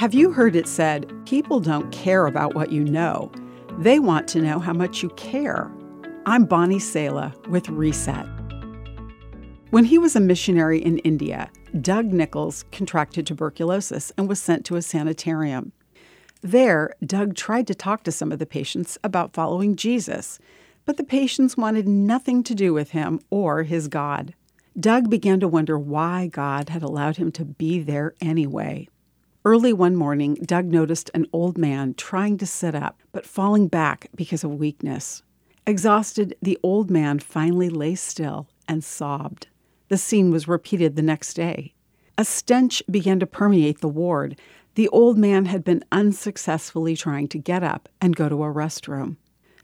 Have you heard it said, people don't care about what you know, they want to know how much you care? I'm Bonnie Sala with Reset. When he was a missionary in India, Doug Nichols contracted tuberculosis and was sent to a sanitarium. There, Doug tried to talk to some of the patients about following Jesus, but the patients wanted nothing to do with him or his God. Doug began to wonder why God had allowed him to be there anyway. Early one morning, Doug noticed an old man trying to sit up, but falling back because of weakness. Exhausted, the old man finally lay still and sobbed. The scene was repeated the next day. A stench began to permeate the ward. The old man had been unsuccessfully trying to get up and go to a restroom.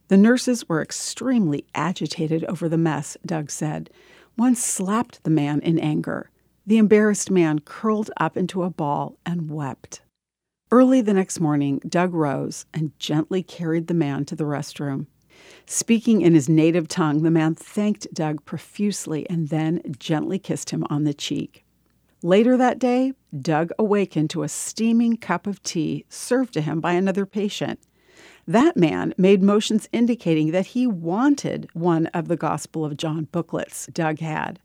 The nurses were extremely agitated over the mess, Doug said. One slapped the man in anger. The embarrassed man curled up into a ball and wept. Early the next morning, Doug rose and gently carried the man to the restroom. Speaking in his native tongue, the man thanked Doug profusely and then gently kissed him on the cheek. Later that day, Doug awakened to a steaming cup of tea served to him by another patient. That man made motions indicating that he wanted one of the Gospel of John booklets Doug had.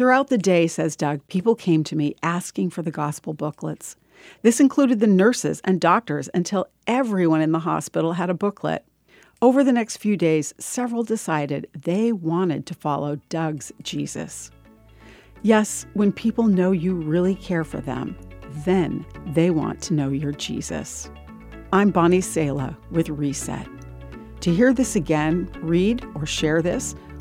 Throughout the day, says Doug, people came to me asking for the gospel booklets. This included the nurses and doctors until everyone in the hospital had a booklet. Over the next few days, several decided they wanted to follow Doug's Jesus. Yes, when people know you really care for them, then they want to know your Jesus. I'm Bonnie Sala with Reset. To hear this again, read or share this,